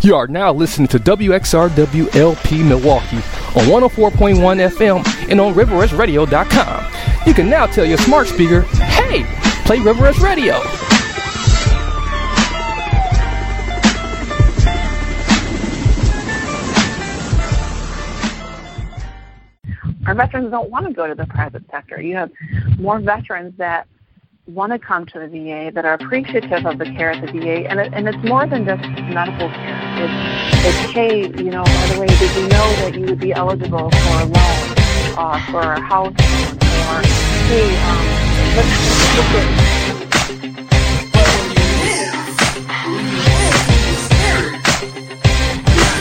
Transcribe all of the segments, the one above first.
You are now listening to WXRWLP Milwaukee on 104.1 FM and on RiverWestRadio.com. You can now tell your smart speaker, hey, play River West Radio. Our veterans don't want to go to the private sector. You have more veterans that want to come to the VA that are appreciative of the care at the VA, and, it, and it's more than just medical care. It's, it's hey, you know, by the way, did you know that you would be eligible for a loan, uh, for a house, or hey, um, let's look at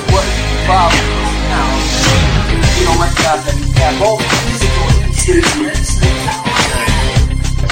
what the problem is now. You don't recognize that you have both physical and spiritual that's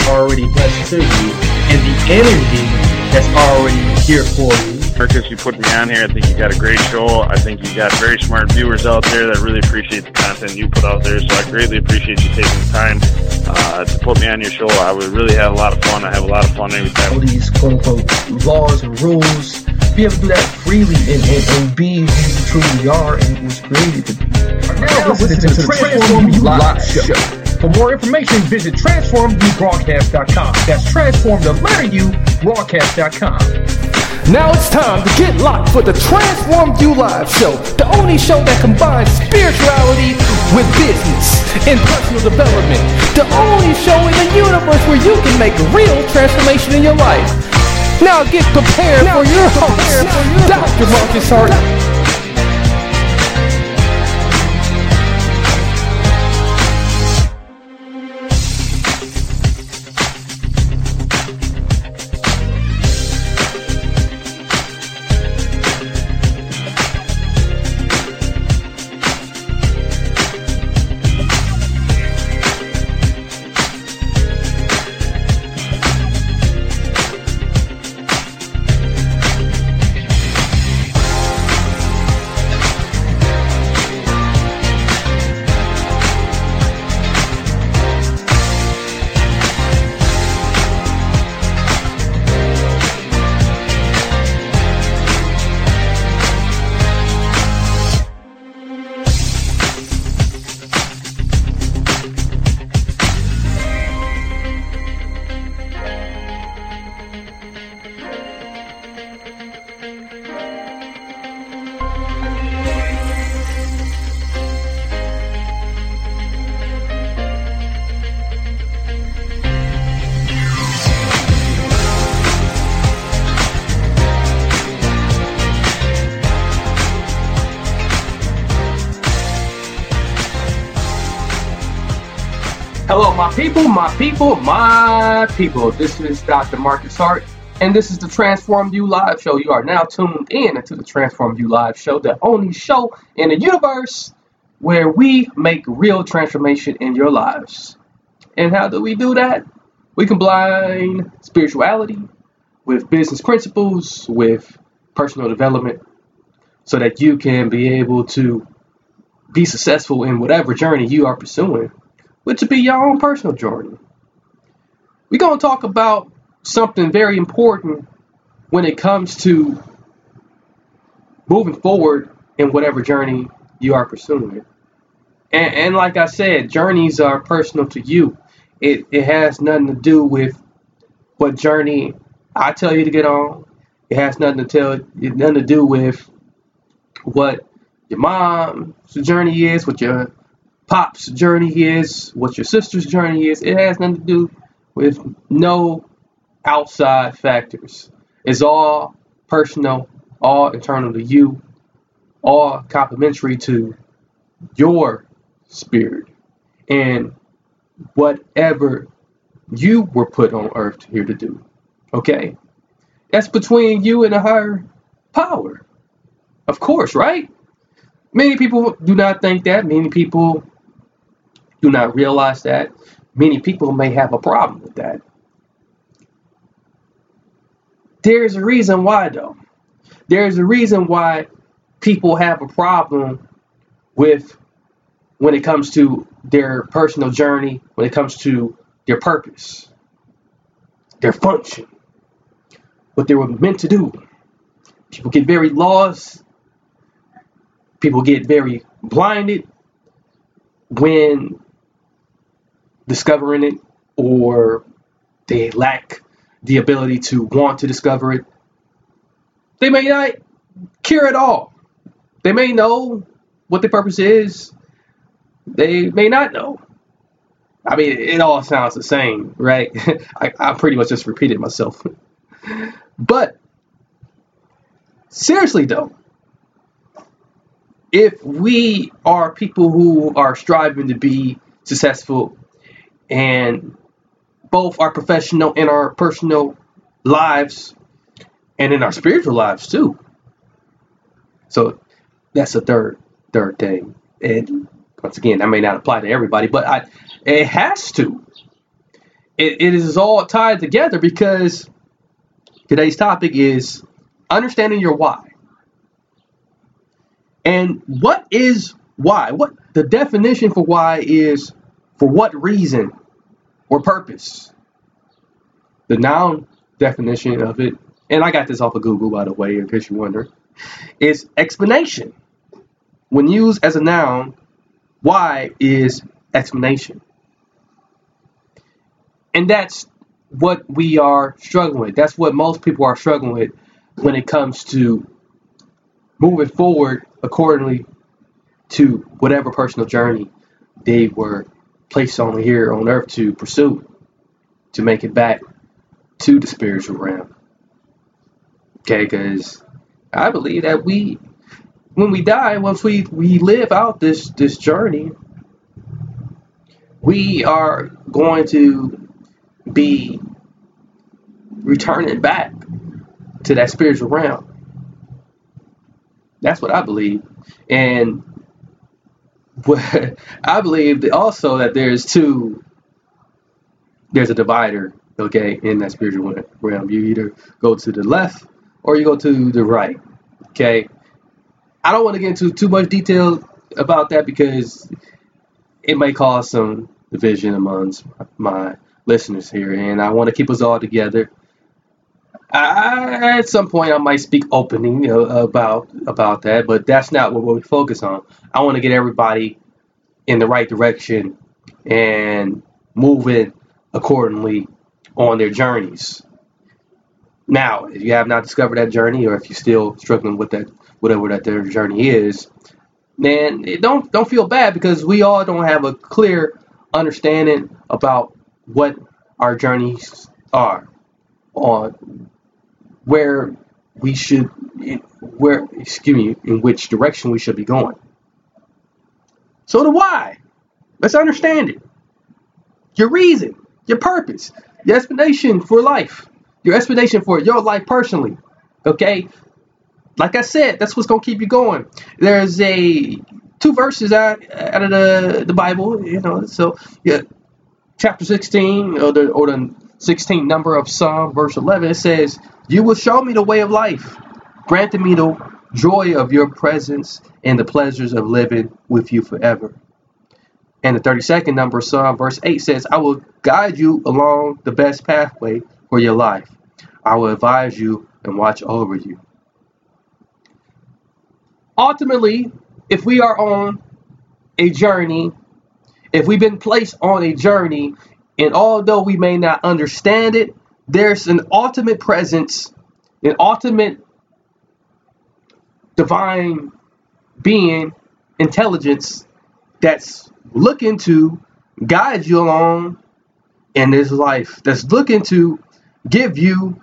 already blessed to you, and the energy that's already here for you. Marcus, you put me on here. I think you got a great show. I think you got very smart viewers out there that really appreciate the content you put out there. So I greatly appreciate you taking the time uh, to put me on your show. I would really have a lot of fun. I have a lot of fun every time. All these quote unquote laws and rules, be able to do that freely and, and, and be who you truly are and was created to be. Now listen to the Transform You Live Show. For more information, visit transformubroadcast.com. That's transform the letter U broadcast.com. Now it's time to get locked for the Transform You Live Show, the only show that combines spirituality with business and personal development. The only show in the universe where you can make real transformation in your life. Now get prepared now for your host, Dr. Marcus Hart. People, my people, my people. This is Dr. Marcus Hart, and this is the Transform You Live Show. You are now tuned in to the Transform You Live Show, the only show in the universe where we make real transformation in your lives. And how do we do that? We combine spirituality with business principles, with personal development, so that you can be able to be successful in whatever journey you are pursuing which would be your own personal journey. We're going to talk about something very important when it comes to moving forward in whatever journey you are pursuing. And, and like I said, journeys are personal to you. It, it has nothing to do with what journey I tell you to get on. It has nothing to tell nothing to do with what your mom's journey is, what your pop's journey is, what your sister's journey is. It has nothing to do with no outside factors. It's all personal, all internal to you, all complementary to your spirit and whatever you were put on earth here to do. Okay? That's between you and a higher power. Of course, right? Many people do not think that. Many people do not realize that. Many people may have a problem with that. There's a reason why, though. There's a reason why people have a problem with when it comes to their personal journey, when it comes to their purpose, their function, what they were meant to do. People get very lost. People get very blinded when discovering it or they lack the ability to want to discover it. They may not care at all. They may know what the purpose is. They may not know. I mean, it all sounds the same, right? I, I pretty much just repeated myself. but seriously, though, if we are people who are striving to be successful and both our professional and our personal lives and in our spiritual lives too. So that's the third third thing. And once again, that may not apply to everybody, but I, it has to. It, it is all tied together because today's topic is understanding your why. And what is why? What the definition for why is for what reason or purpose? The noun definition of it, and I got this off of Google by the way, in case you wonder, is explanation. When used as a noun, why is explanation. And that's what we are struggling with. That's what most people are struggling with when it comes to moving forward accordingly to whatever personal journey they were placed on here on earth to pursue to make it back to the spiritual realm. Okay, because I believe that we, when we die, once we, we live out this, this journey, we are going to be returning back to that spiritual realm. That's what I believe. And I believe also that there's two, there's a divider, okay, in that spiritual realm. You either go to the left or you go to the right, okay. I don't want to get into too much detail about that because it may cause some division amongst my listeners here, and I want to keep us all together. I, at some point, I might speak openly about about that, but that's not what we focus on. I want to get everybody in the right direction and moving accordingly on their journeys. Now, if you have not discovered that journey, or if you're still struggling with that, whatever that their journey is, man, don't don't feel bad because we all don't have a clear understanding about what our journeys are on where we should where excuse me in which direction we should be going. So the why let's understand it. Your reason your purpose your explanation for life your explanation for your life personally okay? Like i said that's what's going to keep you going. There's a two verses out, out of the, the bible you know so yeah chapter 16 or the, or the 16th number of psalm verse 11 it says you will show me the way of life, granting me the joy of your presence and the pleasures of living with you forever. And the 32nd number of Psalm, verse 8 says, I will guide you along the best pathway for your life. I will advise you and watch over you. Ultimately, if we are on a journey, if we've been placed on a journey, and although we may not understand it, there's an ultimate presence, an ultimate divine being, intelligence that's looking to guide you along in this life, that's looking to give you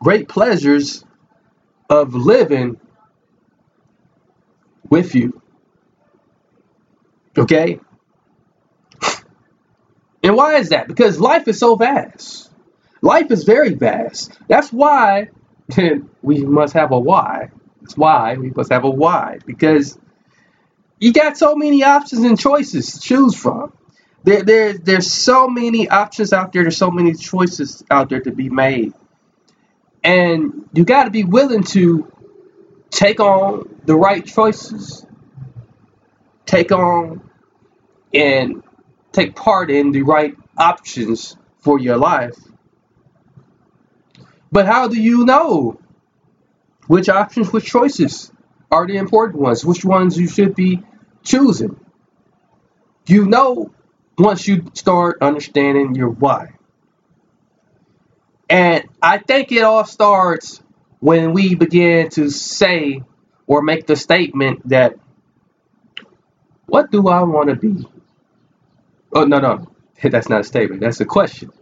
great pleasures of living with you. Okay? And why is that? Because life is so vast. Life is very vast. That's why we must have a why. That's why we must have a why because you got so many options and choices to choose from. There, there, there's so many options out there. There's so many choices out there to be made, and you got to be willing to take on the right choices, take on and take part in the right options for your life. But how do you know which options, which choices are the important ones, which ones you should be choosing? You know once you start understanding your why. And I think it all starts when we begin to say or make the statement that, what do I want to be? Oh, no, no, that's not a statement, that's a question.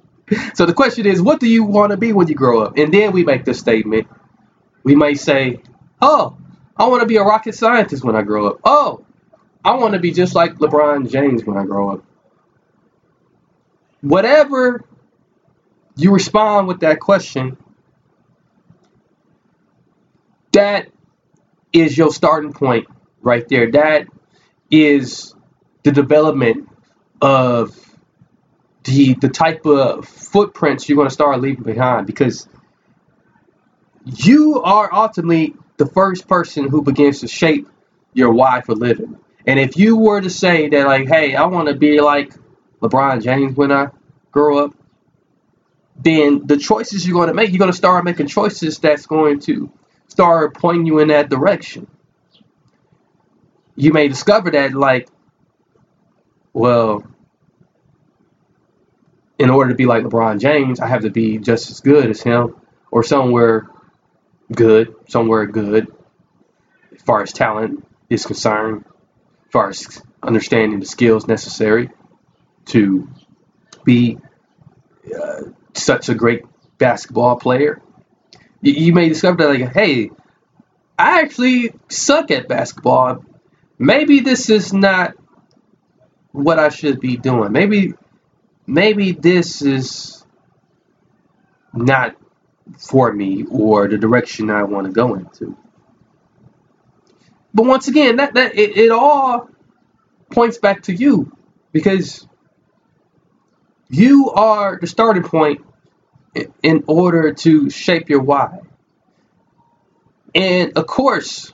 So the question is, what do you want to be when you grow up? And then we make the statement. We might say, oh, I want to be a rocket scientist when I grow up. Oh, I want to be just like LeBron James when I grow up. Whatever you respond with that question, that is your starting point right there. That is the development of the the type of footprints you're going to start leaving behind because you are ultimately the first person who begins to shape your why for living. And if you were to say that like, hey, I want to be like LeBron James when I grow up, then the choices you're going to make, you're going to start making choices that's going to start pointing you in that direction. You may discover that like, well, in order to be like LeBron James, I have to be just as good as him or somewhere good, somewhere good as far as talent is concerned, as far as understanding the skills necessary to be uh, such a great basketball player. You, you may discover that, like, hey, I actually suck at basketball. Maybe this is not what I should be doing. Maybe maybe this is not for me or the direction I want to go into. But once again, that that it, it all points back to you because you are the starting point in order to shape your why. And of course,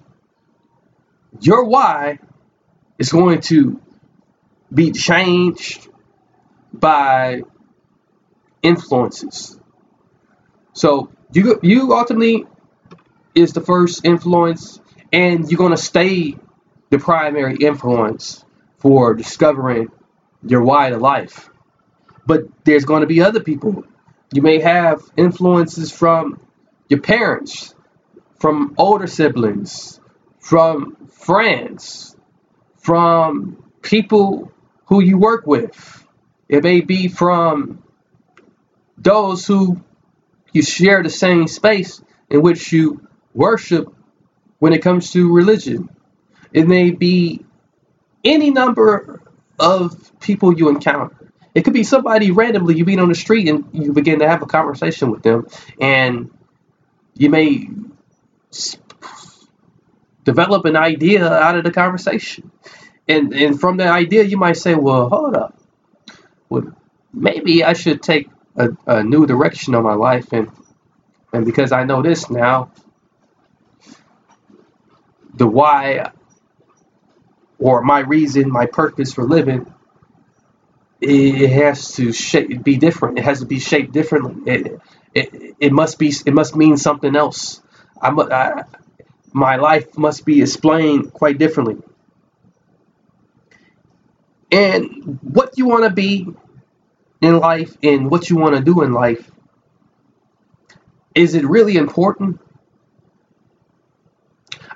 your why is going to be changed by influences. So you you ultimately is the first influence, and you're gonna stay the primary influence for discovering your why to life. But there's to be other people. You may have influences from your parents, from older siblings, from friends, from people who you work with it may be from those who you share the same space in which you worship when it comes to religion. It may be any number of people you encounter. It could be somebody randomly you meet on the street and you begin to have a conversation with them, and you may develop an idea out of the conversation. And, and from that idea, you might say, Well, hold up well, maybe I should take a, a new direction on my life and and because I know this now, the why or my reason, my purpose for living, it has to shape, be different. It has to be shaped differently. It, it, it must be it must mean something else. I, I my life must be explained quite differently. And what you want to be in life and what you want to do in life, is it really important?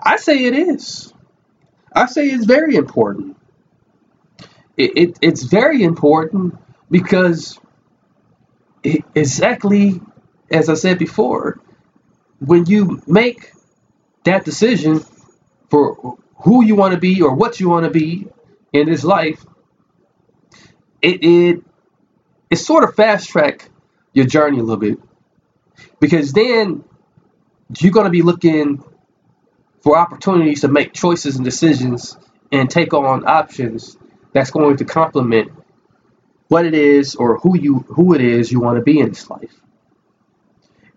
I say it is. I say it's very important. It, it it's very important because it, exactly as I said before, when you make that decision for who you want to be or what you want to be in this life, it, it it sort of fast track your journey a little bit because then you're going to be looking for opportunities to make choices and decisions and take on options that's going to complement what it is or who you who it is you want to be in this life.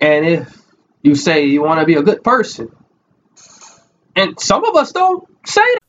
And if you say you want to be a good person, and some of us don't say that.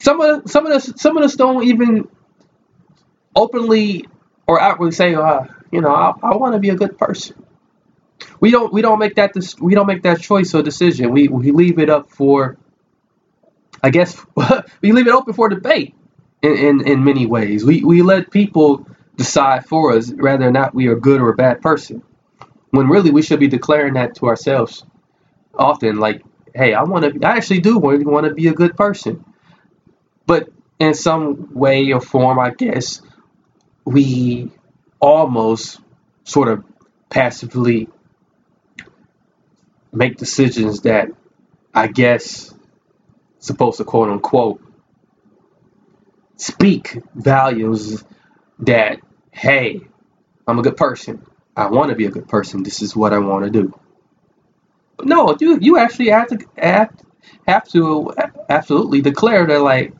Some of some of us some of us don't even openly or outwardly say, uh, you know, I, I want to be a good person. We don't we don't make that this we don't make that choice or decision. We we leave it up for I guess we leave it open for debate in, in, in many ways. We we let people decide for us whether or not we are good or a bad person. When really we should be declaring that to ourselves often, like, hey, I want to I actually do want, to be a good person. But in some way or form, I guess, we almost sort of passively make decisions that I guess supposed to quote unquote speak values that hey, I'm a good person. I want to be a good person. This is what I want to do. No, you you actually have to have, have to absolutely declare that like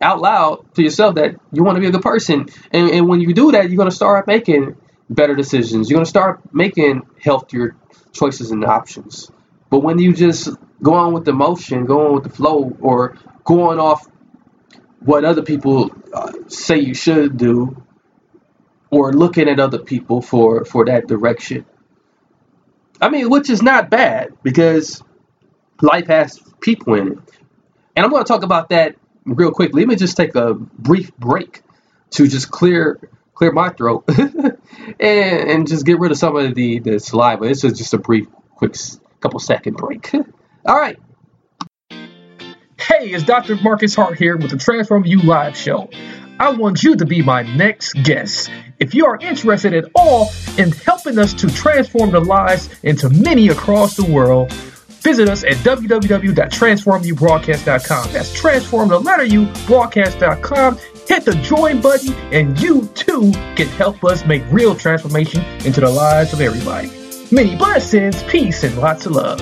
out loud to yourself that you want to be a good person. And, and when you do that, you're to start making better decisions. You're to start making healthier choices and options. But when you just go on with the motion, go on with the flow, or going off what other people uh, say you should do, or looking at other people for, for that direction, I mean, which is not bad because life has people in it. And I'm going to talk about that real quickly. Let me just take a brief break to just clear clear my throat and, and just get rid of some of the, the saliva. This is just a brief, quick couple second break. All right. Hey, it's Dr. Marcus Hart here with the Transform You Live Show. I want you to be my next guest. If you are interested at all in helping us to transform the lives into many across the world, visit us at www.transformubroadcast.com. That's transform the letter U broadcast.com. Hit the join button, and you too can help us make real transformation into the lives of everybody. Many blessings, peace, and lots of love.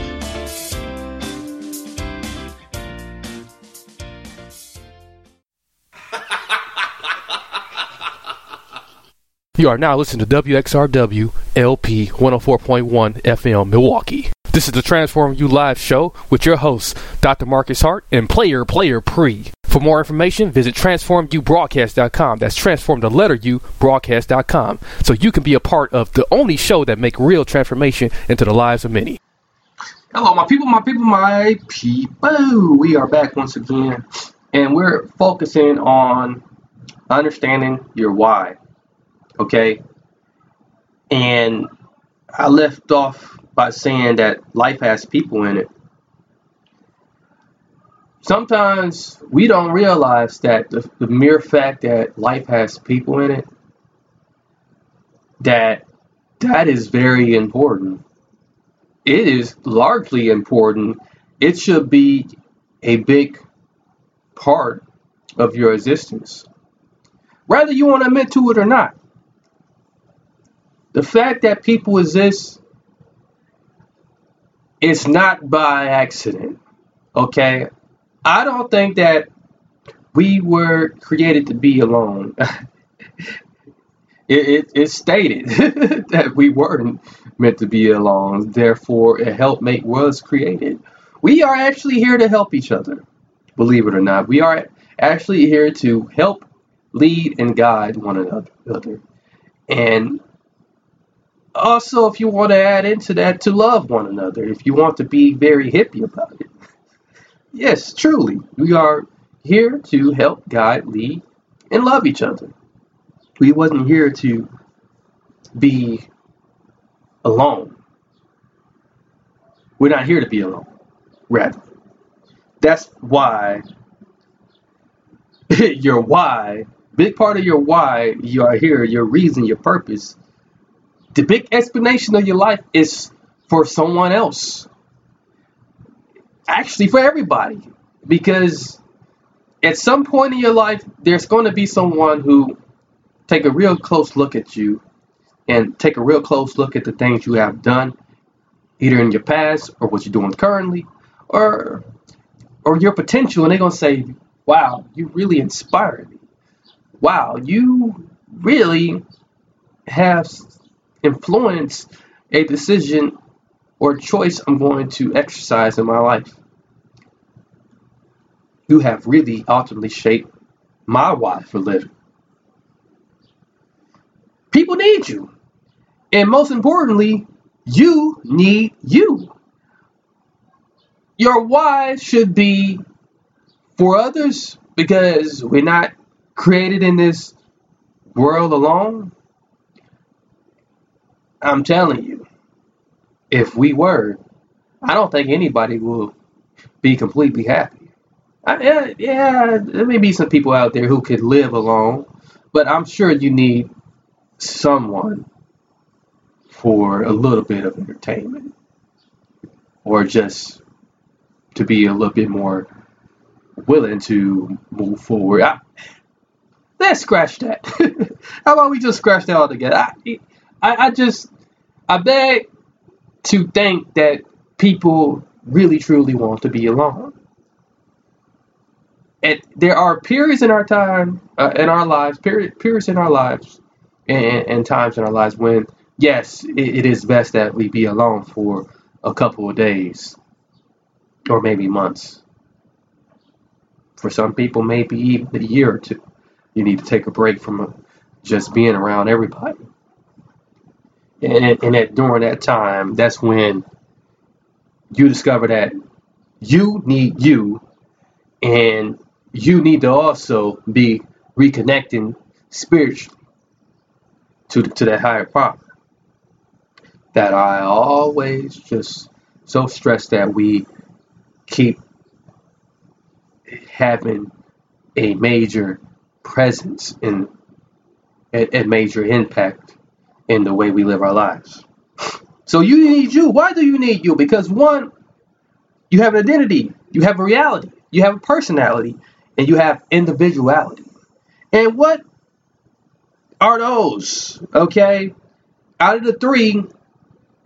You are now listening to WXRW LP 104.1 FM Milwaukee. This is the Transform You Live show with your hosts, Dr. Marcus Hart and Player Player Pre. For more information, visit transformubroadcast.com. That's transform the letter U broadcast.com. So you can be a part of the only show that make real transformation into the lives of many. Hello, my people, my people, my people. We are back once again, and we're focusing on understanding your why. Okay? And I left off by saying that life has people in it. Sometimes we don't realize that the, the mere fact that life has people in it, that that is very important. It is largely important. It should be a big part of your existence. Whether you want to admit to it or not. The fact that people exist is not by accident. Okay? I don't think that we were created to be alone. it, it, it's stated that we weren't meant to be alone. Therefore, a helpmate was created. We are actually here to help each other. Believe it or not, we are actually here to help lead and guide one another. And also, if you want to add into that, to love one another, if you want to be very hippie about it. Yes, truly, we are here to help guide, lead, and love each other. We wasn't here to be alone. We're not here to be alone. Rather, that's why your why, big part of your why you are here, your reason, your purpose, the big explanation of your life is for someone else. Actually, for everybody. Because at some point in your life, there's going to be someone who take a real close look at you and take a real close look at the things you have done, either in your past or what you're doing currently, or or your potential, and they're gonna say, "Wow, you really inspired me. Wow, you really have influenced a decision or choice I'm going to exercise in my life. You have really ultimately shaped my why for living. People need you. And most importantly, you need you. Your why should be for others because we're not created in this world alone. I'm telling you, if we were, I don't think anybody will be completely happy. I, yeah, yeah, there may be some people out there who could live alone, but I'm sure you need someone for a little bit of entertainment or just to be a little bit more willing to move forward. I, let's scratch that. How about we just scratch that all together? I, I, I just, I beg to think that people really truly want to be alone. And there are periods in our time, uh, in our lives, period, periods in our lives and, and times in our lives when, yes, it, it is best that we be alone for a couple of days or maybe months. For some people, maybe even a year or two. You need to take a break from just being around everybody. And, and that during that time, that's when you discover that you need you and you need to also be reconnecting spiritually to to that higher power. That I always just so stress that we keep having a major presence in a, a major impact in the way we live our lives. So you need you. Why do you need you? Because one, you have an identity, you have a reality, you have a personality, and you have individuality. And what are those? Okay. Out of the three,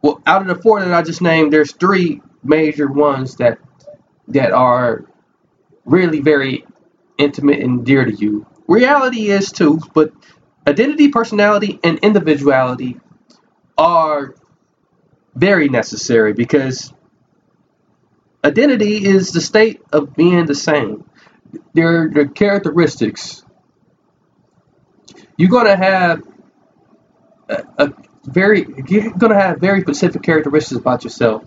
well, out of the four that I just named, there's three major ones that that are really very intimate and dear to you. Reality is too, but identity, personality, and individuality are very necessary because identity is the state of being the same. They're the characteristics you're going to have a, a very you're going to have very specific characteristics about yourself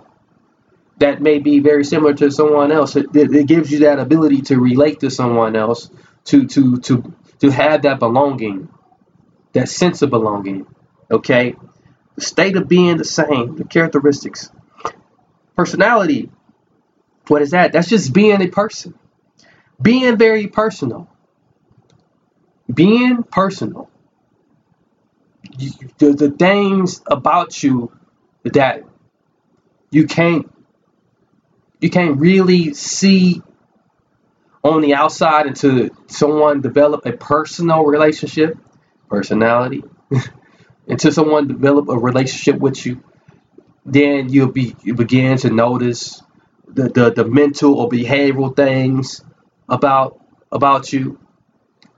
that may be very similar to someone else. It, it, gives you that ability to relate to someone else, to to to to have that belonging, that sense of belonging. Okay, the state of being the same, the characteristics, personality. What is that? That's just being a person, being very personal being personal. the, the things about you that you can't you can't really see on the outside until someone develop a personal relationship, personality, until someone develop a relationship with you, then you'll be you begin to notice the, the, the mental or behavioral things about about you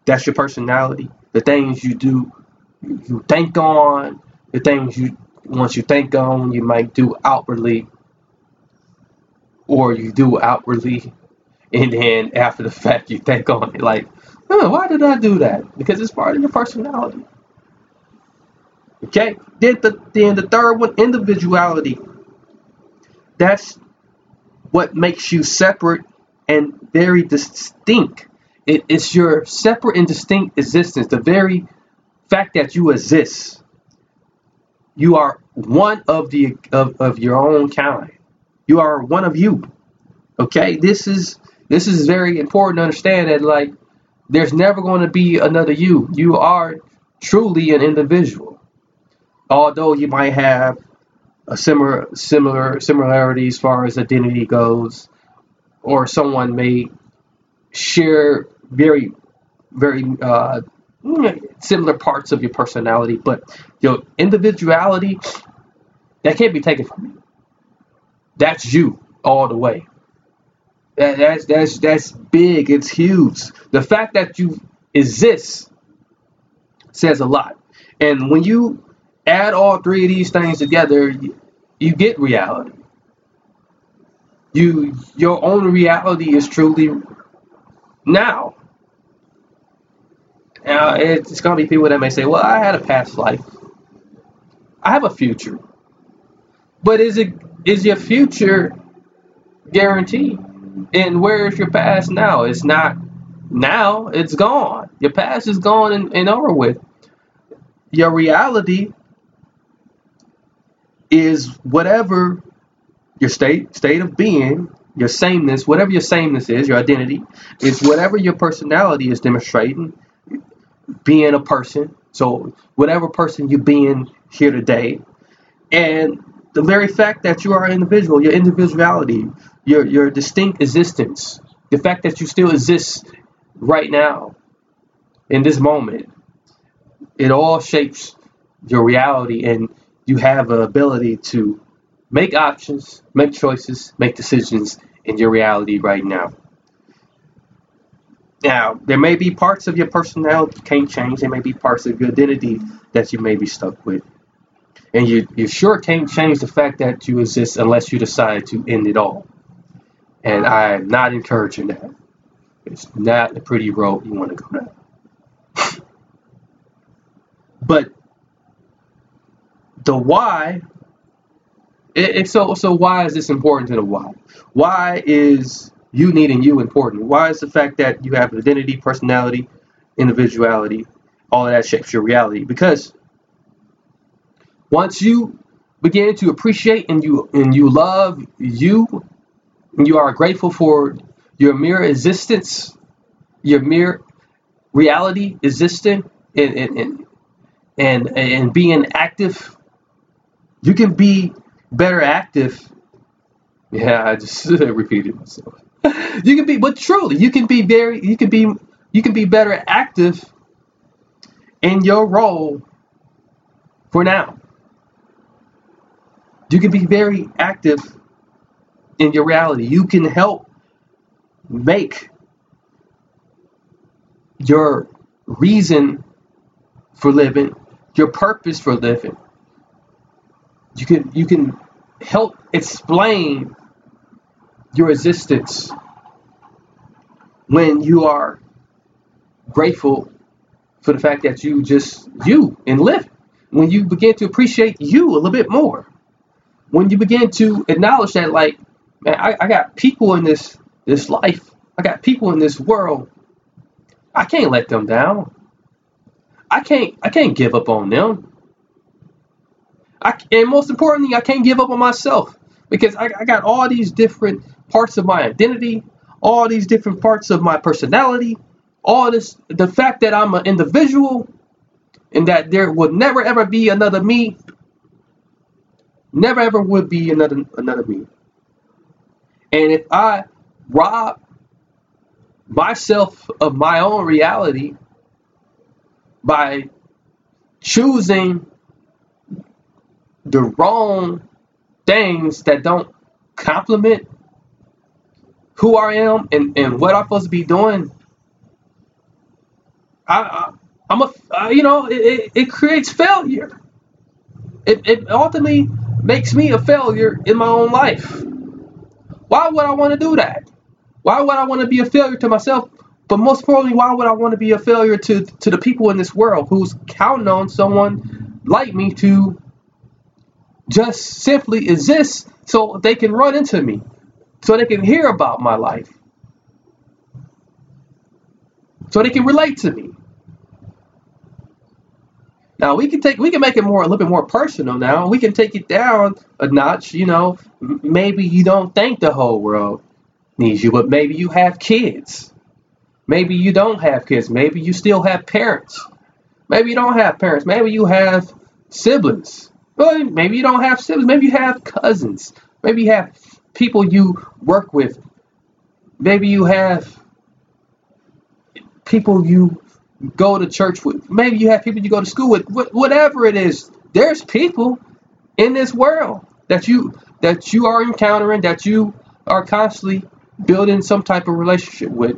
that's your personality. The things you do, you think on, the things you once you think on, you might do outwardly. or you do outwardly, and then after the fact you think on it like, huh, why did I do that? Because it's part of your personality. Okay. Then the then the third one, individuality. That's what makes you separate and very distinct. It is your separate and distinct existence. The very fact that you exist. You are one of the of, of your own kind. You are one of you. Okay? This is this is very important to understand that like there's never going to be another you. You are truly an individual. Although you might have a similar similar similarity as far as identity goes, or someone may share very very uh, similar parts of your personality, but your individuality that can't be taken from you. That's you all the way. That, that's that's that's big. It's huge. The fact that you exist says a lot. And when you add all three of these things together, you, you get reality. You your own reality is truly now. Now it's gonna be people that may say, "Well, I had a past life. I have a future." But is it is your future guaranteed? And where is your past now? It's not now. It's gone. Your past is gone and, and over with. Your reality is whatever your state state of being, your sameness, whatever your sameness is, your identity, is whatever your personality is demonstrating, being a person. So whatever person you're being here today, and the very fact that you are an individual, your individuality, your your distinct existence, the fact that you still exist right now, in this moment, it all shapes your reality, and you have an ability to make options, make choices, make decisions in your reality right now. Now, there may be parts of your personality that can't change. There may be parts of your identity that you may be stuck with. And you, you sure can't change the fact that you exist unless you decide to end it all. And I'm not encouraging that. It's not a pretty road you want to go down. but the why, it, it, so so why is this important to the why? Why is you needing you important? Why is the fact that you have identity, personality, individuality, all of that shapes your reality? Because once you begin to appreciate and you and you love you, and you are grateful for your mere existence, your mere reality existing and and, and and and being active, you can be better active. Yeah, I just repeated myself. You can be, but truly, you can be very, you can be, you can be better active in your role for now. You can be very active in your reality. You can help make your reason for living, your purpose for living. You can you can help explain your existence when you are grateful for the fact that you just you and live. When you begin to appreciate you a little bit more. When you begin to acknowledge that like, man, I, I got people in this this life. I got people in this world. I can't let them down. I can't I can't give up on them. I, and most importantly, I can't give up on myself because I, I got all these different parts of my identity, all these different parts of my personality, all this, the fact that I'm an individual and that there will never ever be another me, never ever would be another another me. And if I rob myself of my own reality by choosing the wrong things that don't complement who I am and, and what I'm supposed to be doing, I, I am a you know it, it, it creates failure. It, it ultimately makes me a failure in my own life. Why would I want to do that? Why would I want to be a failure to myself? But most importantly, why would I want to be a failure to, to the people in this world who's counting on someone like me to just simply exist so they can run into me, so they can hear about my life, so they can relate to me. Now we can take we can make it more a little bit more personal. Now we can take it down a notch. You know, maybe you don't think the whole world needs you, but maybe you have kids. Maybe you don't have kids. Maybe you still have parents. Maybe you don't have parents. Maybe you have siblings. Well, maybe you don't have siblings. Maybe you have cousins. Maybe you have people you work with. Maybe you have people you go to church with. Maybe you have people you go to school with. Whatever it is, there's people in this world that you that you are encountering, that you are constantly building some type of relationship with.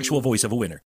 actual voice of a winner.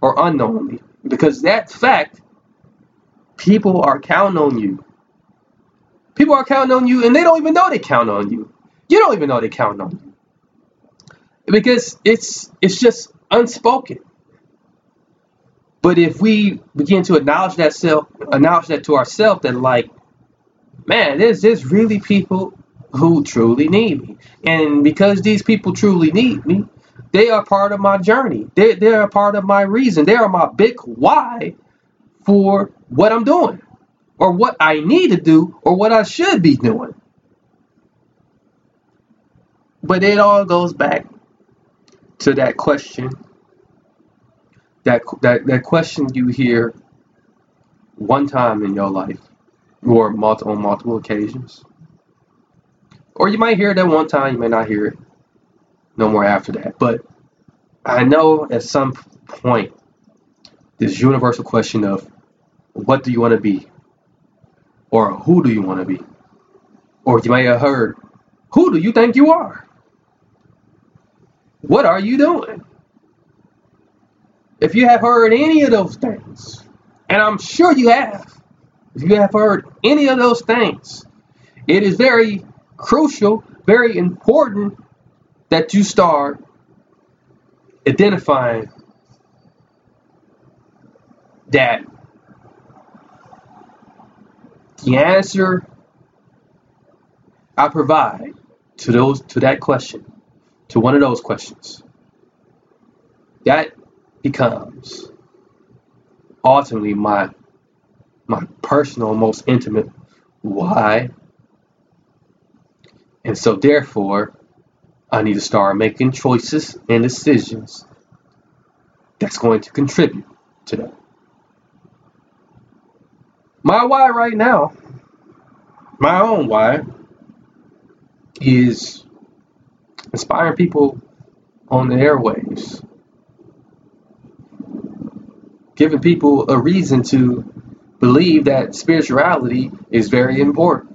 Or unknowingly. Because that fact, people are counting on you. People are counting on you and they don't even know they count on you. You don't even know they count on you. Because it's it's just unspoken. But if we begin to acknowledge that self acknowledge that to ourselves that like, man, there's there's really people who truly need me. And because these people truly need me, they are part of my journey. They, they're part of my reason. They are my big why for what I'm doing or what I need to do or what I should be doing. But it all goes back to that question. That, that, that question you hear one time in your life or multiple, on multiple occasions. Or you might hear it that one time, you may not hear it no more after that. But I know at some point, this universal question of what do you want to be? Or who do you want to be? Or you may have heard, who do you think you are? What are you doing? If you have heard any of those things, and I'm sure you have, if you have heard any of those things, it is very crucial, very important that you start identifying that the answer I provide to those to that question, to one of those questions, that becomes ultimately my my personal, most intimate why. And so therefore, I need to start making choices and decisions that's going to contribute to that. My why right now, my own why, is inspiring people on the airwaves, giving people a reason to believe that spirituality is very important.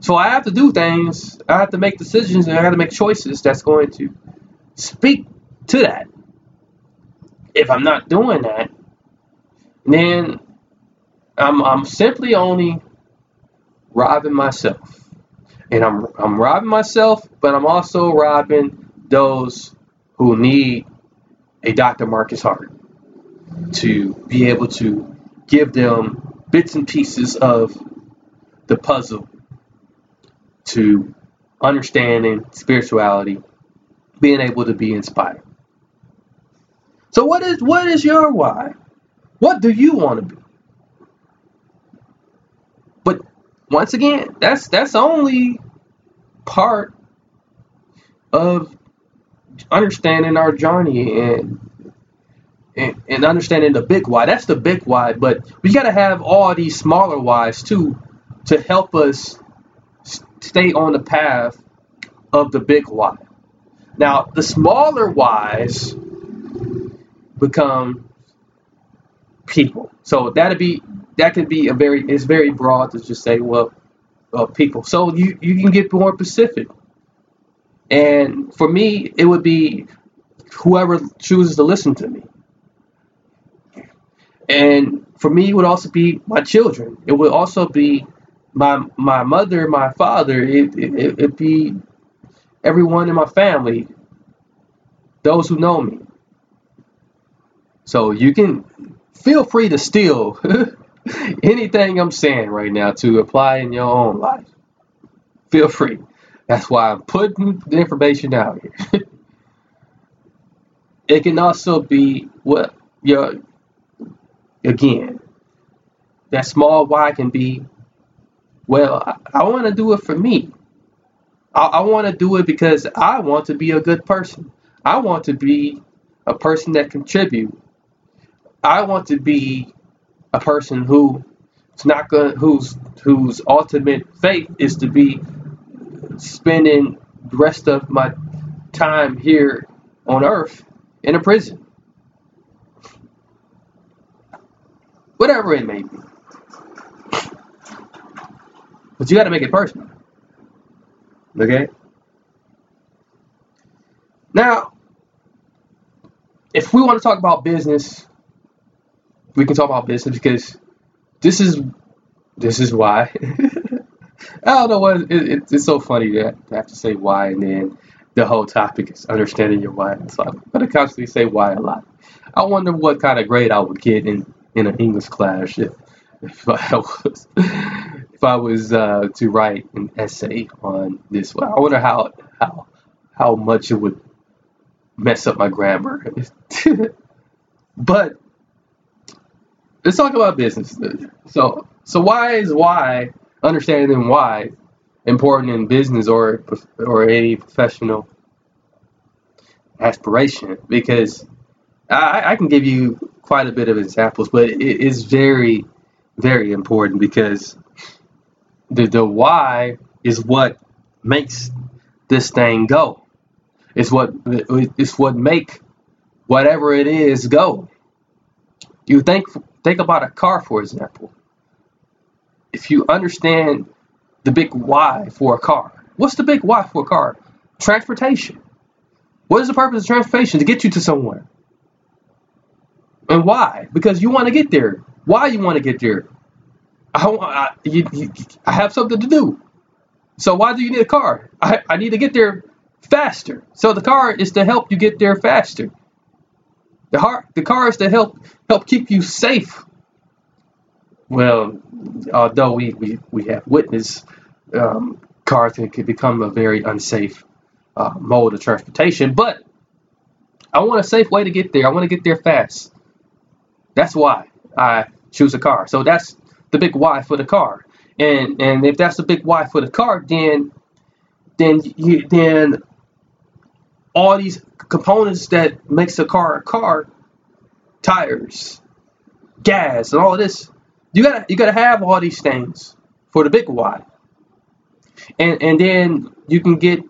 So I have to do things, I have to make decisions, and I have to make choices that's going to speak to that. If I'm not doing that, then I'm, I'm simply only robbing myself. And I'm, I'm robbing myself, but I'm also robbing those who need a Dr. Marcus Hart to be able to give them bits and pieces of the puzzle to understanding spirituality, being able to be inspired. So what is what is your why? What do you want to be? But once again, that's that's only part of understanding our journey and and, and understanding the big why. That's the big why, but we got to have all these smaller whys too to help us stay on the path of the big why. Now, the smaller whys become people. So that'd be that could be a very it's very broad to just say well uh, people. So you you can get more specific. And for me, it would be whoever chooses to listen to me. And for me, it would also be my children. It would also be my my mother, my father. It, it, it'd be everyone in my family, those who know me. So you can feel free to steal anything I'm saying right now to apply in your own life. Feel free. That's why I'm putting the information out here. it can also be what your again, that small why can be, well, I, I want to do it for me. I, I want to do it because I want to be a good person. I want to be a person that contribute. I want to be a person who is not going whose whose ultimate faith is to be spending the rest of my time here on earth in a prison. whatever it may be. But you got to make it personal. Okay? Now, if we want to talk about business, we can talk about business because this is this is why. I don't know what it, it, it's so funny to have to say why and then the whole topic is understanding your why. So I'm to constantly say why a lot. I wonder what kind of grade I would get in in an English class if, if I was if I was uh, to write an essay on this. One, I wonder how how how much it would mess up my grammar. but let's talk about business. So so why is why understanding why important in business or or any professional aspiration because I, I can give you quite a bit of examples, but it is very, very important because the the why is what makes this thing go. It's what it's what make whatever it is go. You think think about a car for example. If you understand the big why for a car, what's the big why for a car? Transportation. What is the purpose of transportation? To get you to somewhere. And why? Because you want to get there. Why you want to get there? I, I, you, you, I have something to do. So why do you need a car? I, I need to get there faster. So the car is to help you get there faster. The heart, the car is to help help keep you safe. Well, although we we, we have witnessed um, cars that can become a very unsafe uh, mode of transportation, but I want a safe way to get there. I want to get there fast. That's why I choose a car. So that's the big why for the car. And and if that's the big why for the car, then then you, then all these components that makes a car a car, tires, gas, and all this, you gotta you gotta have all these things for the big why. And and then you can get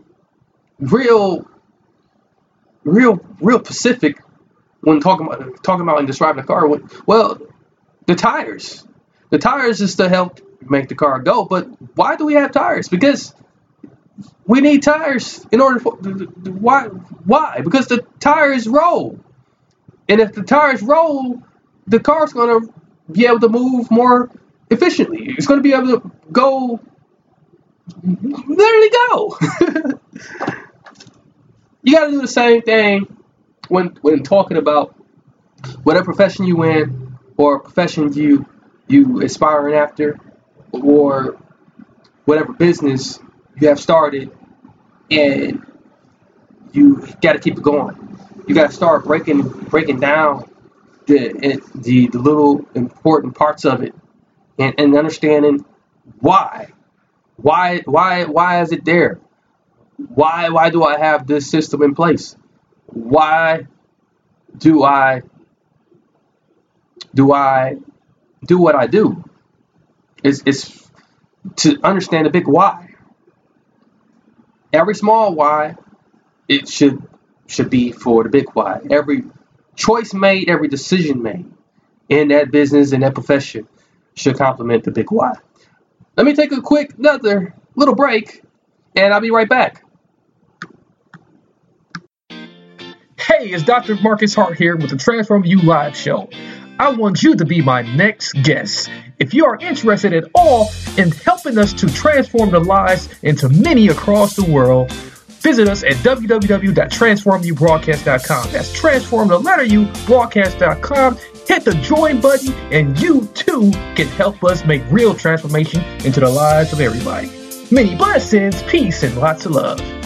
real real real specific when talking about talking about and describing the car, well, the tires. The tires is to help make the car go. But why do we have tires? Because we need tires in order for why why? Because the tires roll, and if the tires roll, the car's gonna be able to move more efficiently. It's gonna be able to go. Literally go. you got to do the same thing when when talking about whatever profession you in or profession you you aspiring after or whatever business you have started and you got to keep it going. You got to start breaking breaking down the, the the little important parts of it and, and understanding why why why why is it there why why do i have this system in place why do i do i do what i do it's, it's to understand the big why every small why it should should be for the big why every choice made every decision made in that business and that profession should complement the big why let me take a quick another little break and i'll be right back Hey, it's Dr. Marcus Hart here with the Transform You Live show. I want you to be my next guest. If you are interested at all in helping us to transform the lives into many across the world, visit us at www.transformubroadcast.com. That's transform the letter U broadcast.com. Hit the join button, and you too can help us make real transformation into the lives of everybody. Many blessings, peace, and lots of love.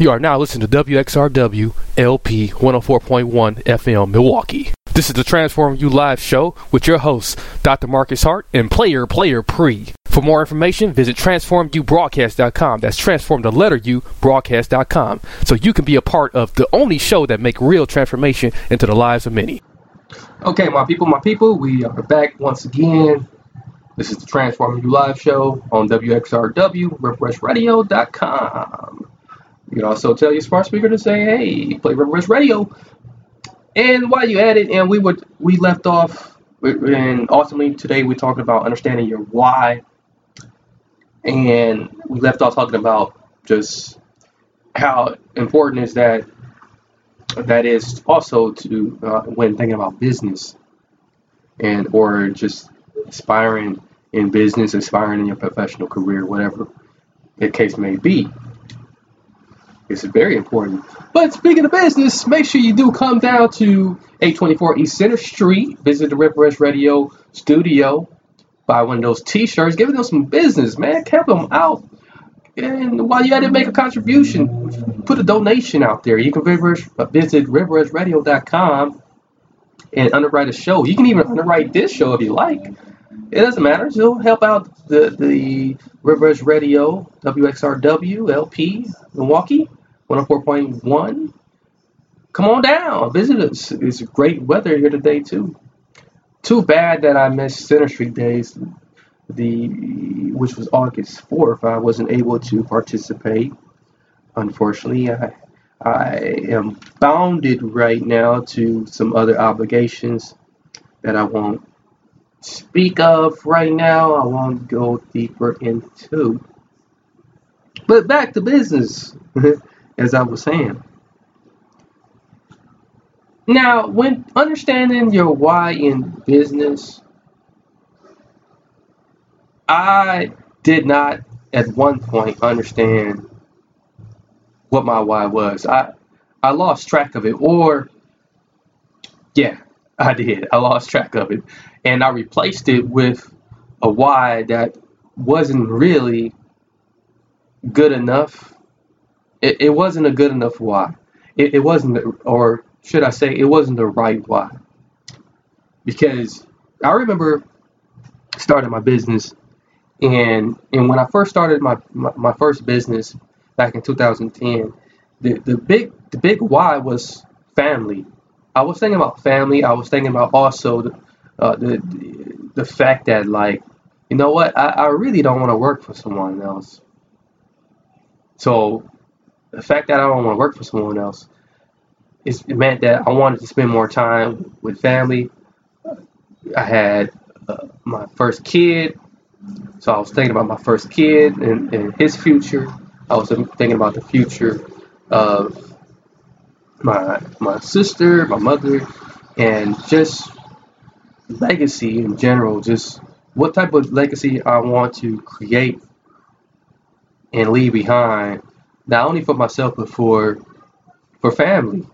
You are now listening to WXRW LP 104.1 FM Milwaukee. This is the Transform You Live show with your hosts, Dr. Marcus Hart and Player Player Pre. For more information, visit transformubroadcast.com. That's transform the letter U broadcast.com. So you can be a part of the only show that make real transformation into the lives of many. Okay, my people, my people, we are back once again. This is the Transform You Live show on WXRW, RiverWestRadio.com. You can also tell your smart speaker to say, "Hey, play River Radio." And while you at it, and we would we left off, and ultimately today we talked about understanding your why, and we left off talking about just how important is that that is also to uh, when thinking about business and or just aspiring in business, aspiring in your professional career, whatever the case may be. It's very important. But speaking of business, make sure you do come down to 824 East Center Street. Visit the River West Radio studio. Buy one of those T-shirts. Give them some business, man. Help them out. And while you're at it, make a contribution. Put a donation out there. You can uh, visit riverwestradio.com and underwrite a show. You can even underwrite this show if you like. It doesn't matter. It'll help out the the River West Radio WXRW LP Milwaukee 104.1. Come on down, visit us. It's great weather here today too. Too bad that I missed Center Street days, the which was August 4th. I wasn't able to participate. Unfortunately, I I am bounded right now to some other obligations that I won't speak of right now. I won't go deeper into. But back to business. as I was saying. Now, when understanding your why in business, I did not at one point understand what my why was. I I lost track of it or yeah, I did. I lost track of it and I replaced it with a why that wasn't really good enough it, it wasn't a good enough why. It, it wasn't, or should I say, it wasn't the right why. Because I remember starting my business, and and when I first started my, my, my first business back in 2010, the, the big the big why was family. I was thinking about family. I was thinking about also the uh, the, the fact that like you know what I, I really don't want to work for someone else. So the fact that I don't want to work for someone else, it meant that I wanted to spend more time with family. I had uh, my first kid, so I was thinking about my first kid and, and his future. I was thinking about the future of my my sister, my mother, and just legacy in general. Just what type of legacy I want to create and leave behind not only for myself but for for family.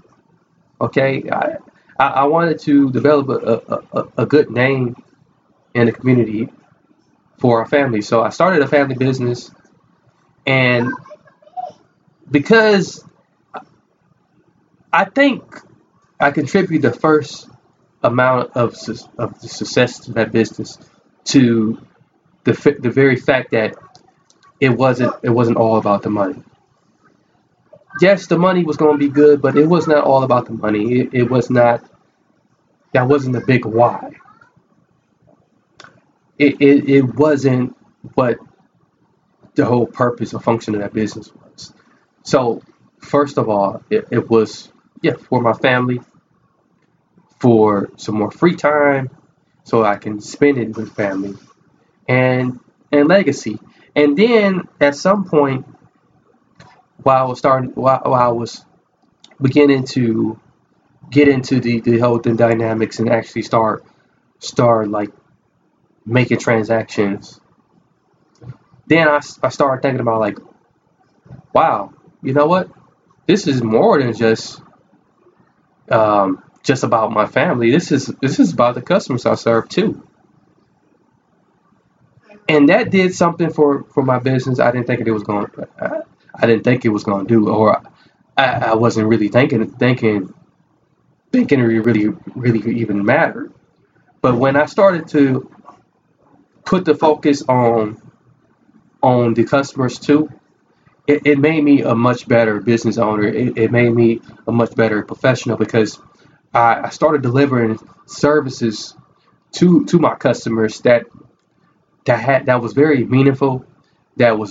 Okay, I I, wanted to develop a, a, a, good name in the community for our family. So I started a family business, and because I think I contribute the first amount of of the success to that business to the the very fact that it wasn't it wasn't all about the money. Yes, the money was going to be good, but it was not all about the money. It, it was not that wasn't the big why. It, it it wasn't what the whole purpose or function of that business was. So first of all, it, it was yeah for my family, for some more free time, so I can spend it with family, and and legacy. And then at some point, while I was starting, while, while I was beginning to get into the the whole the dynamics and actually start start like making transactions, then I, I started thinking about like, wow, you know what? This is more than just um, just about my family. This is this is about the customers I serve too. And that did something for for my business. I didn't think it was going. I, I didn't think it was going to do, or I, I wasn't really thinking thinking thinking it really really even mattered. But when I started to put the focus on on the customers too, it, it made me a much better business owner. It, it made me a much better professional because I, I started delivering services to to my customers that that had that was very meaningful. That was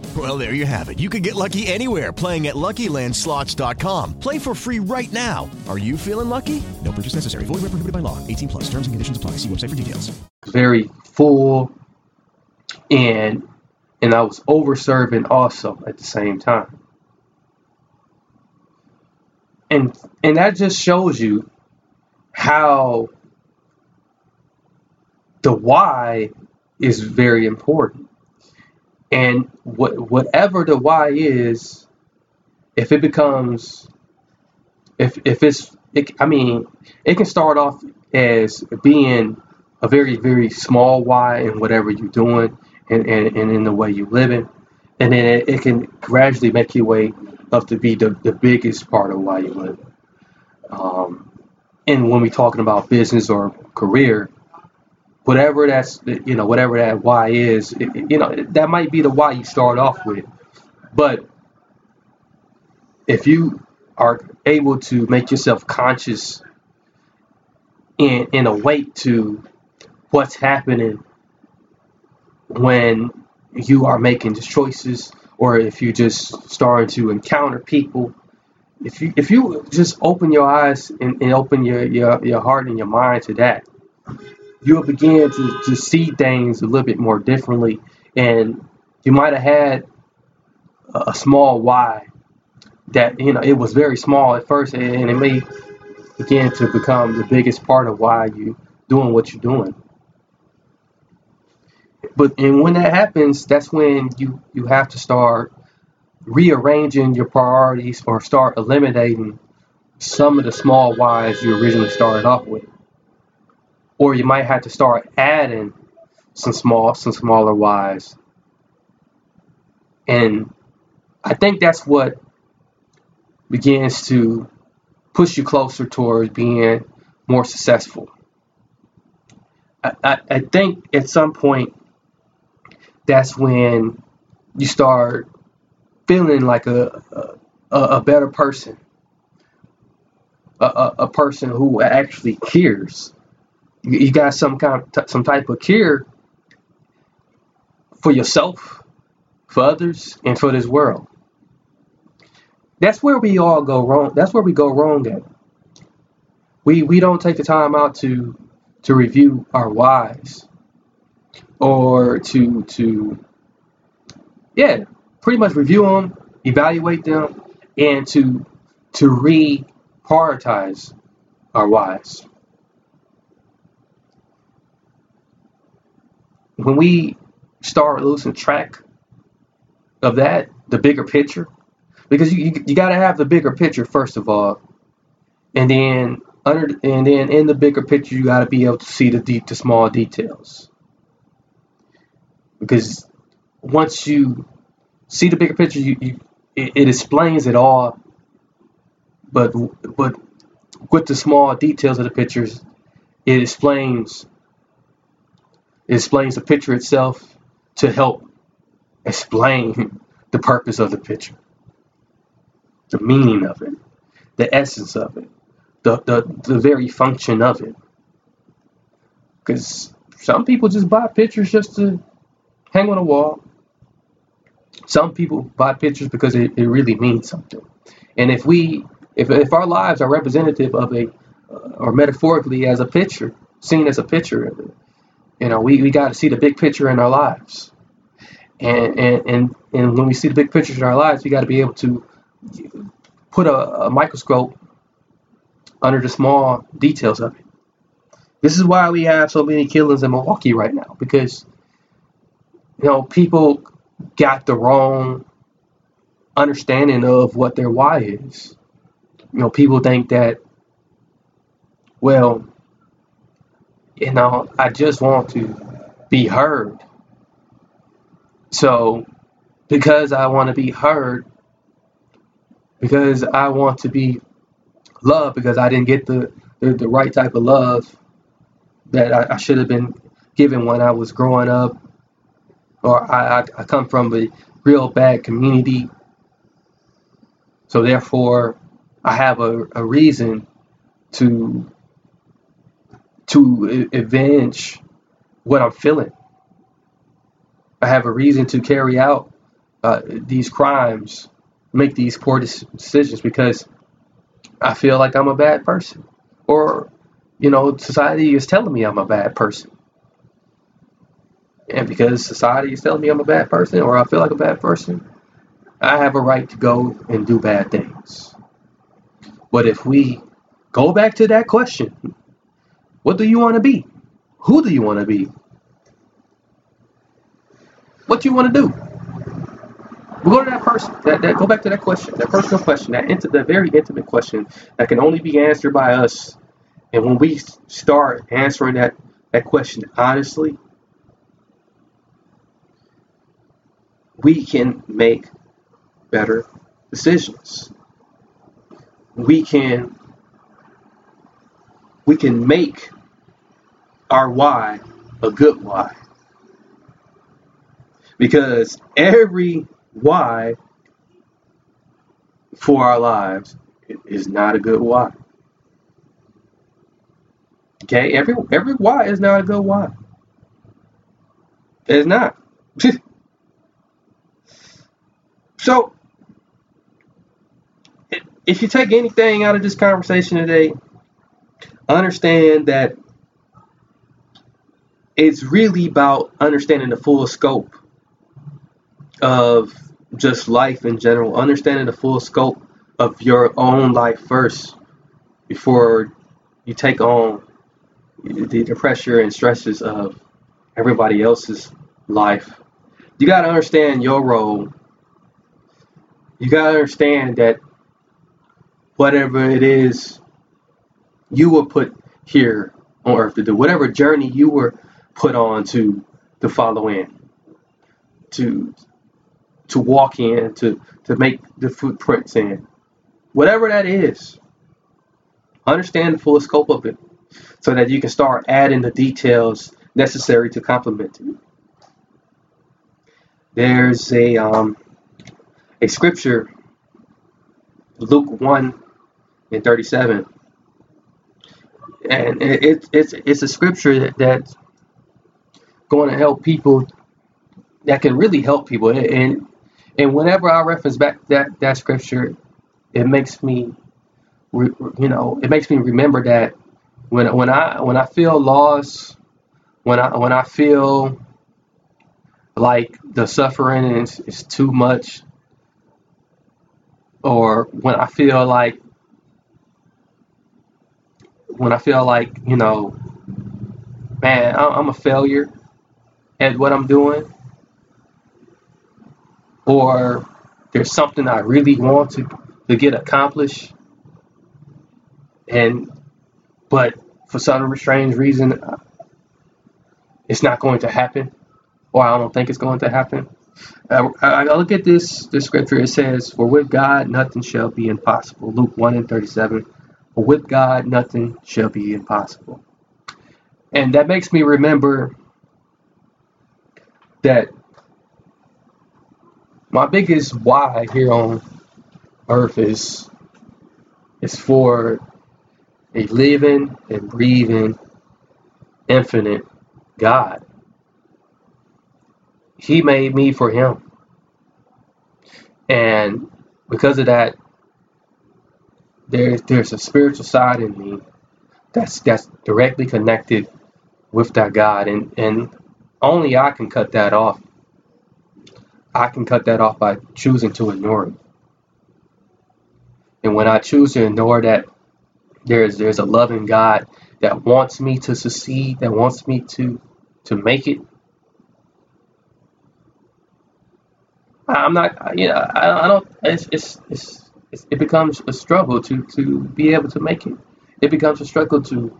Well, there you have it. You can get lucky anywhere playing at LuckyLandSlots.com. Play for free right now. Are you feeling lucky? No purchase necessary. Void where prohibited by law. 18 plus. Terms and conditions apply. See website for details. very full and and I was over serving also at the same time. And and that just shows you how the why is very important. And what whatever the why is, if it becomes if if it's it, I mean, it can start off as being a very very small why in whatever you're doing and, and, and in the way you live in and then it, it can gradually make your way up to be the, the biggest part of why you live um, and when we're talking about business or career whatever that's you know whatever that why is you know that might be the why you start off with. But if you are able to make yourself conscious and, and awake to what's happening when you are making the choices or if you just starting to encounter people if you if you just open your eyes and, and open your, your your heart and your mind to that you'll begin to, to see things a little bit more differently. And you might have had a, small why that you know it was very small at first and it may begin to become the biggest part of why you doing what you're doing. But and when that happens that's when you you have to start rearranging your priorities or start eliminating some of the small whys you originally started off with or you might have to start adding some small some smaller whys and i think that's what begins to push you closer towards being more successful. I, I, I think at some point that's when you start feeling like a a, a better person, a, a, a person who actually cares. You, got some kind of, some type of care for yourself, for others, and for this world. That's where we all go wrong. That's where we go wrong at. We we don't take the time out to to review our whys or to to yeah, pretty much review them, evaluate them, and to to re-prioritize our whys. When we start losing track of that, the bigger picture, because you, you, you got to have the bigger picture first of all, and then under and then in the bigger picture you got to be able to see the deep, the small details. Because once you see the bigger picture, you, you it, it explains it all. But but with the small details of the pictures, it explains it explains the picture itself to help explain the purpose of the picture, the meaning of it, the essence of it, the the, the very function of it. Because some people just buy pictures just to hang on a wall. Some people buy pictures because it, it really means something. And if we, if, if our lives are representative of a, uh, or metaphorically as a picture, seen as a picture, you know, we, we got to see the big picture in our lives. And, and, and, and when we see the big pictures in our lives, we got to be able to put a, a microscope under the small details of it. This is why we have so many killings in Milwaukee right now because you know people got the wrong understanding of what their why is. You know, people think that well, you know, I just want to be heard. So, because I want to be heard, because I want to be loved, because I didn't get the, the, the right type of love that I, I should have been given when I was growing up, or I, I, I come from a real bad community. So, therefore, I have a, a reason to to avenge what I'm feeling. I have a reason to carry out uh, these crimes, make these poor decisions because I feel like I'm a bad person. Or, you know, society is telling me I'm a bad person. And because society is telling me I'm a bad person or I feel like a bad person, I have a right to go and do bad things. But if we go back to that question, what do you want to be? Who do you want to be? What do you want to do? We go to that person. That, that go back to that question, that personal question, that into the very intimate question that can only be answered by us. And when we start answering that that question honestly, we can make better decisions. We can we can make our why a good why. Because every why for our lives is not a good why. Okay, every every why is not a good why. It's not. so, if you take anything out of this conversation today, understand that it's really about understanding the full scope of just life in general, understanding the full scope of your own life first before you take on the, pressure and stresses of everybody else's life. You got to understand your role. You got to understand that whatever it is you were put here on earth to do, whatever journey you were put on to to follow in, to to walk in, to to make the footprints in, whatever that is. Understand the full scope of it, so that you can start adding the details necessary to complement it. There's a um, a scripture, Luke one and thirty seven and it, it's it's a scripture that, that's going to help people that can really help people. And and whenever I reference back that that scripture it makes me you know it makes me remember that when when I when I feel lost when I when I feel like the suffering is, is too much or when I feel like when I feel like you know, man, I'm a failure at what I'm doing, or there's something I really want to to get accomplished, and but for some strange reason, it's not going to happen, or I don't think it's going to happen. I, I look at this this scripture. It says, "For with God nothing shall be impossible." Luke one and thirty For with God nothing shall be impossible. And that makes me remember that my biggest why here on earth is is for a living and breathing infinite God. He made me for him. And because of that, there's there's a spiritual side in me that's that's directly connected with that God and, and only I can cut that off. I can cut that off by choosing to ignore it. And when I choose to ignore that, there's there's a loving God that wants me to succeed, that wants me to to make it. I'm not, you know, I, I don't. It's, it's it's it becomes a struggle to to be able to make it. It becomes a struggle to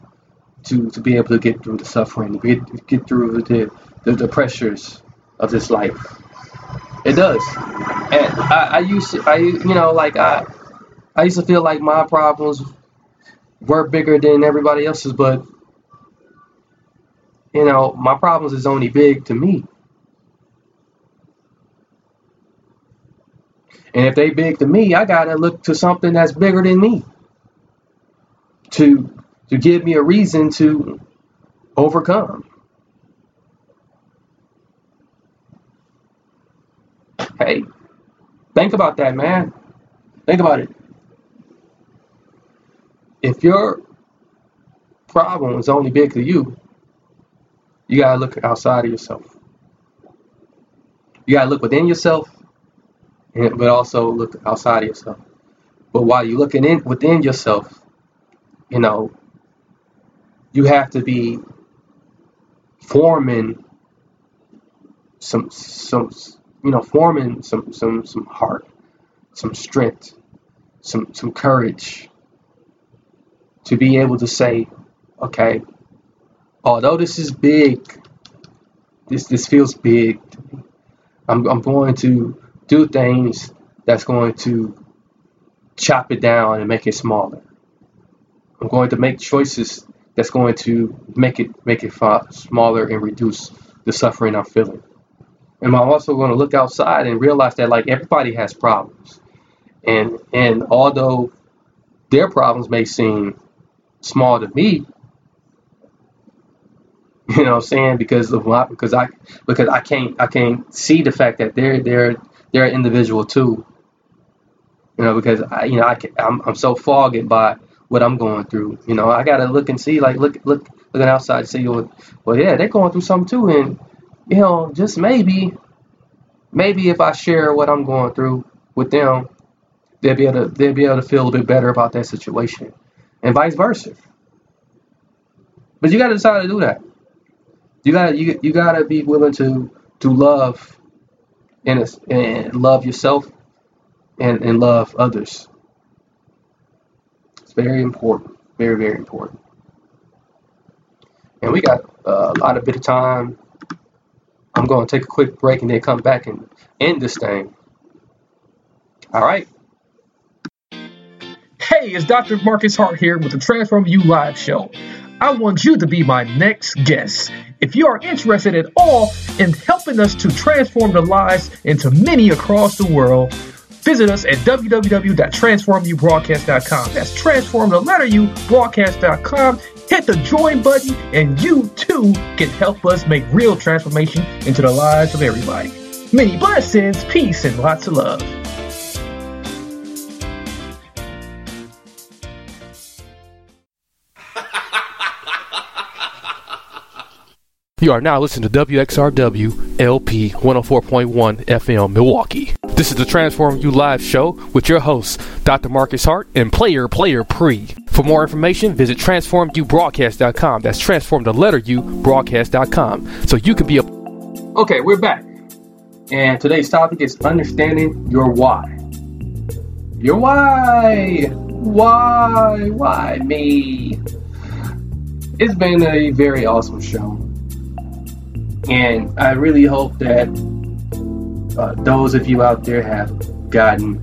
to to be able to get through the suffering, get get through the the, the pressures of this life. It does. And I, I used to, I you know like I I used to feel like my problems were bigger than everybody else's, but you know my problems is only big to me. And if they big to me, I gotta look to something that's bigger than me to to give me a reason to overcome. Hey, think about that, man. Think about it. If your problem is only big to you, you gotta look outside of yourself. You gotta look within yourself but also look outside of yourself. But while you're looking in within yourself, you know, you have to be forming some some you know forming some some some heart, some strength, some some courage to be able to say, okay, although this is big, this this feels big. I'm I'm going to do things that's going to chop it down and make it smaller. I'm going to make choices that's going to make it make it smaller and reduce the suffering I'm feeling. And I'm also going to look outside and realize that like everybody has problems, and and although their problems may seem small to me, you know what I'm saying because of my because I because I can't I can't see the fact that they're they're they're an individual too. You know, because I, you know, I can, I'm, I'm so fogged by what I'm going through. You know, I gotta look and see, like, look, look, looking outside, see, well, well, yeah, they're going through something too, and you know, just maybe, maybe if I share what I'm going through with them, they'll be able to, they'll be able to feel a bit better about that situation, and vice versa. But you gotta decide to do that. You gotta, you, you gotta be willing to, to love and, and love yourself and, and love others. It's very important. Very, very important. And we got uh, a lot of bit of time. I'm going to take a quick break and then come back and end this thing. All right. Hey, it's Dr. Marcus Hart here with the Transform You Live Show. I want you to be my next guest. If you are interested at all in helping us to transform the lives into many across the world, visit us at www.transformubroadcast.com. That's transform the letter U broadcast.com. Hit the join button, and you too can help us make real transformation into the lives of everybody. Many blessings, peace, and lots of love. You are now listening to WXRW LP 104.1 FM Milwaukee. This is the Transform You Live show with your hosts, Dr. Marcus Hart and Player Player Pre. For more information, visit transformubroadcast.com. That's transform the letter U broadcast.com. So you can be a. Okay, we're back. And today's topic is understanding your why. Your why. Why? Why me? It's been a very awesome show. And I really hope that uh, those of you out there have gotten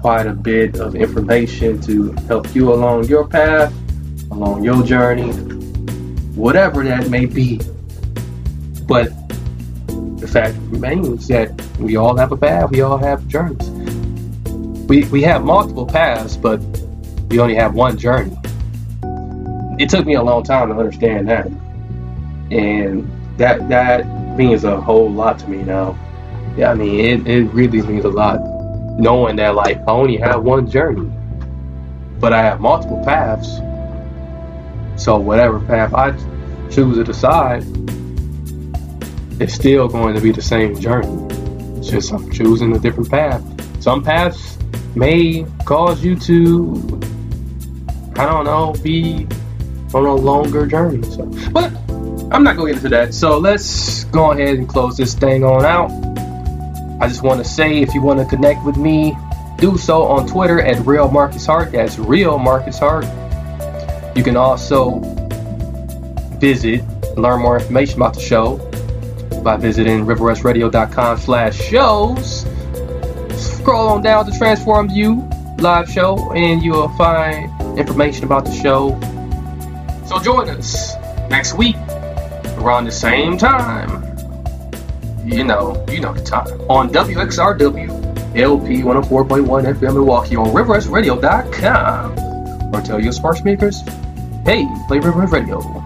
quite a bit of information to help you along your path, along your journey, whatever that may be. But the fact remains that we all have a path, we all have journeys. We, we have multiple paths, but we only have one journey. It took me a long time to understand that. And that that means a whole lot to me now. Yeah, I mean, it, it really means a lot knowing that, like, I only have one journey, but I have multiple paths. So, whatever path I choose to decide, it's still going to be the same journey. It's just I'm choosing a different path. Some paths may cause you to, I don't know, be on a longer journey. So, but I'm not going to get into that. So let's go ahead and close this thing on out. I just want to say if you want to connect with me, do so on Twitter at Real Marcus Hart. That's Real Marcus Hart. You can also visit, learn more information about the show by visiting riverwestradio.com slash shows. Scroll on down to Transform You live show and you will find information about the show. So join us next week around the same time. You know, you know the time. On WXRW LP 104.1 FM Milwaukee on RiverWestRadio.com. Or tell your smart speakers, hey, play River Radio.